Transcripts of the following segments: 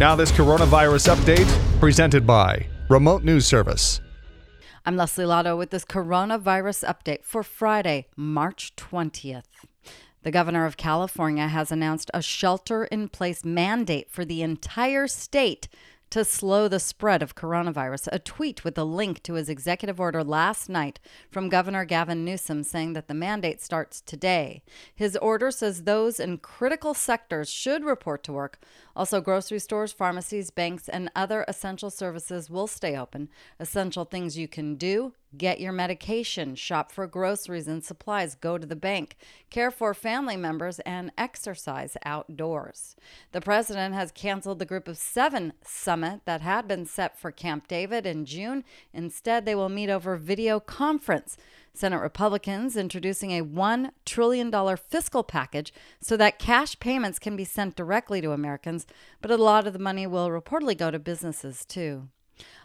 Now, this coronavirus update presented by Remote News Service. I'm Leslie Lotto with this coronavirus update for Friday, March 20th. The governor of California has announced a shelter in place mandate for the entire state to slow the spread of coronavirus. A tweet with a link to his executive order last night from Governor Gavin Newsom saying that the mandate starts today. His order says those in critical sectors should report to work. Also, grocery stores, pharmacies, banks, and other essential services will stay open. Essential things you can do get your medication, shop for groceries and supplies, go to the bank, care for family members, and exercise outdoors. The president has canceled the Group of Seven summit that had been set for Camp David in June. Instead, they will meet over video conference. Senate Republicans introducing a $1 trillion fiscal package so that cash payments can be sent directly to Americans, but a lot of the money will reportedly go to businesses too.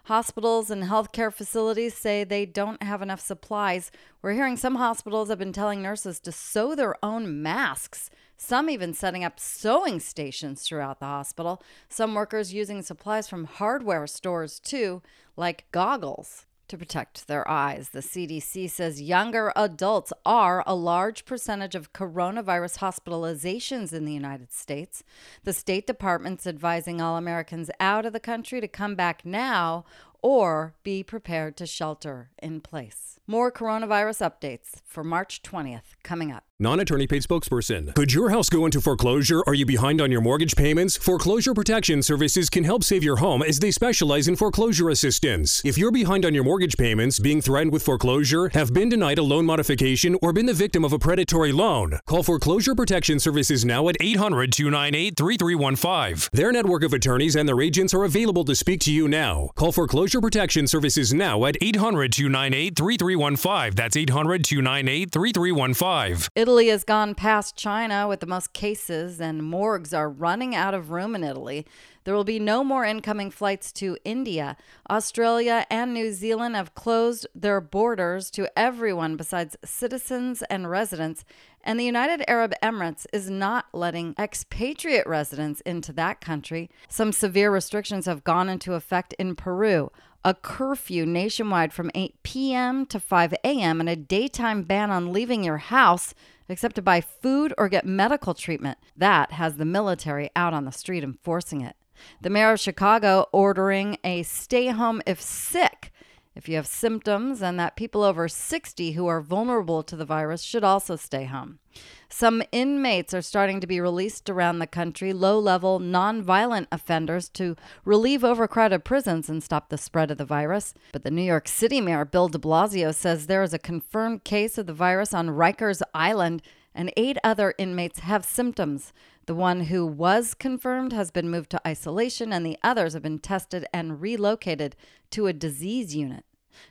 Hospitals and healthcare facilities say they don't have enough supplies. We're hearing some hospitals have been telling nurses to sew their own masks, some even setting up sewing stations throughout the hospital. Some workers using supplies from hardware stores too, like goggles to protect their eyes. The CDC says younger adults are a large percentage of coronavirus hospitalizations in the United States. The State Department's advising all Americans out of the country to come back now or be prepared to shelter in place. More coronavirus updates for March 20th coming up. Non attorney paid spokesperson. Could your house go into foreclosure? Are you behind on your mortgage payments? Foreclosure Protection Services can help save your home as they specialize in foreclosure assistance. If you're behind on your mortgage payments, being threatened with foreclosure, have been denied a loan modification, or been the victim of a predatory loan, call Foreclosure Protection Services now at 800 298 3315. Their network of attorneys and their agents are available to speak to you now. Call Foreclosure Protection Services now at 800 298 3315. That's 800 298 3315. Italy has gone past China with the most cases, and morgues are running out of room in Italy. There will be no more incoming flights to India. Australia and New Zealand have closed their borders to everyone besides citizens and residents. And the United Arab Emirates is not letting expatriate residents into that country. Some severe restrictions have gone into effect in Peru a curfew nationwide from 8 p.m. to 5 a.m., and a daytime ban on leaving your house except to buy food or get medical treatment. That has the military out on the street enforcing it. The mayor of Chicago ordering a stay home if sick if you have symptoms, and that people over 60 who are vulnerable to the virus should also stay home. Some inmates are starting to be released around the country, low level, non-violent offenders, to relieve overcrowded prisons and stop the spread of the virus. But the New York City Mayor, Bill de Blasio, says there is a confirmed case of the virus on Rikers Island, and eight other inmates have symptoms. The one who was confirmed has been moved to isolation, and the others have been tested and relocated to a disease unit.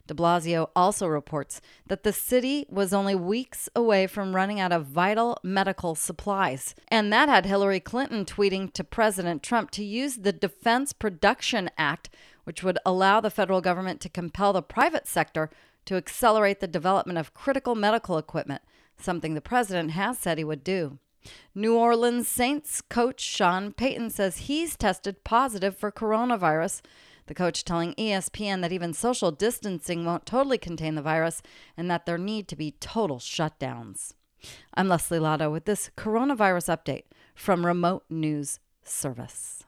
De Blasio also reports that the city was only weeks away from running out of vital medical supplies. And that had Hillary Clinton tweeting to President Trump to use the Defense Production Act, which would allow the federal government to compel the private sector to accelerate the development of critical medical equipment, something the president has said he would do. New Orleans Saints coach Sean Payton says he's tested positive for coronavirus the coach telling ESPN that even social distancing won't totally contain the virus and that there need to be total shutdowns. I'm Leslie Lotto with this coronavirus update from Remote News Service.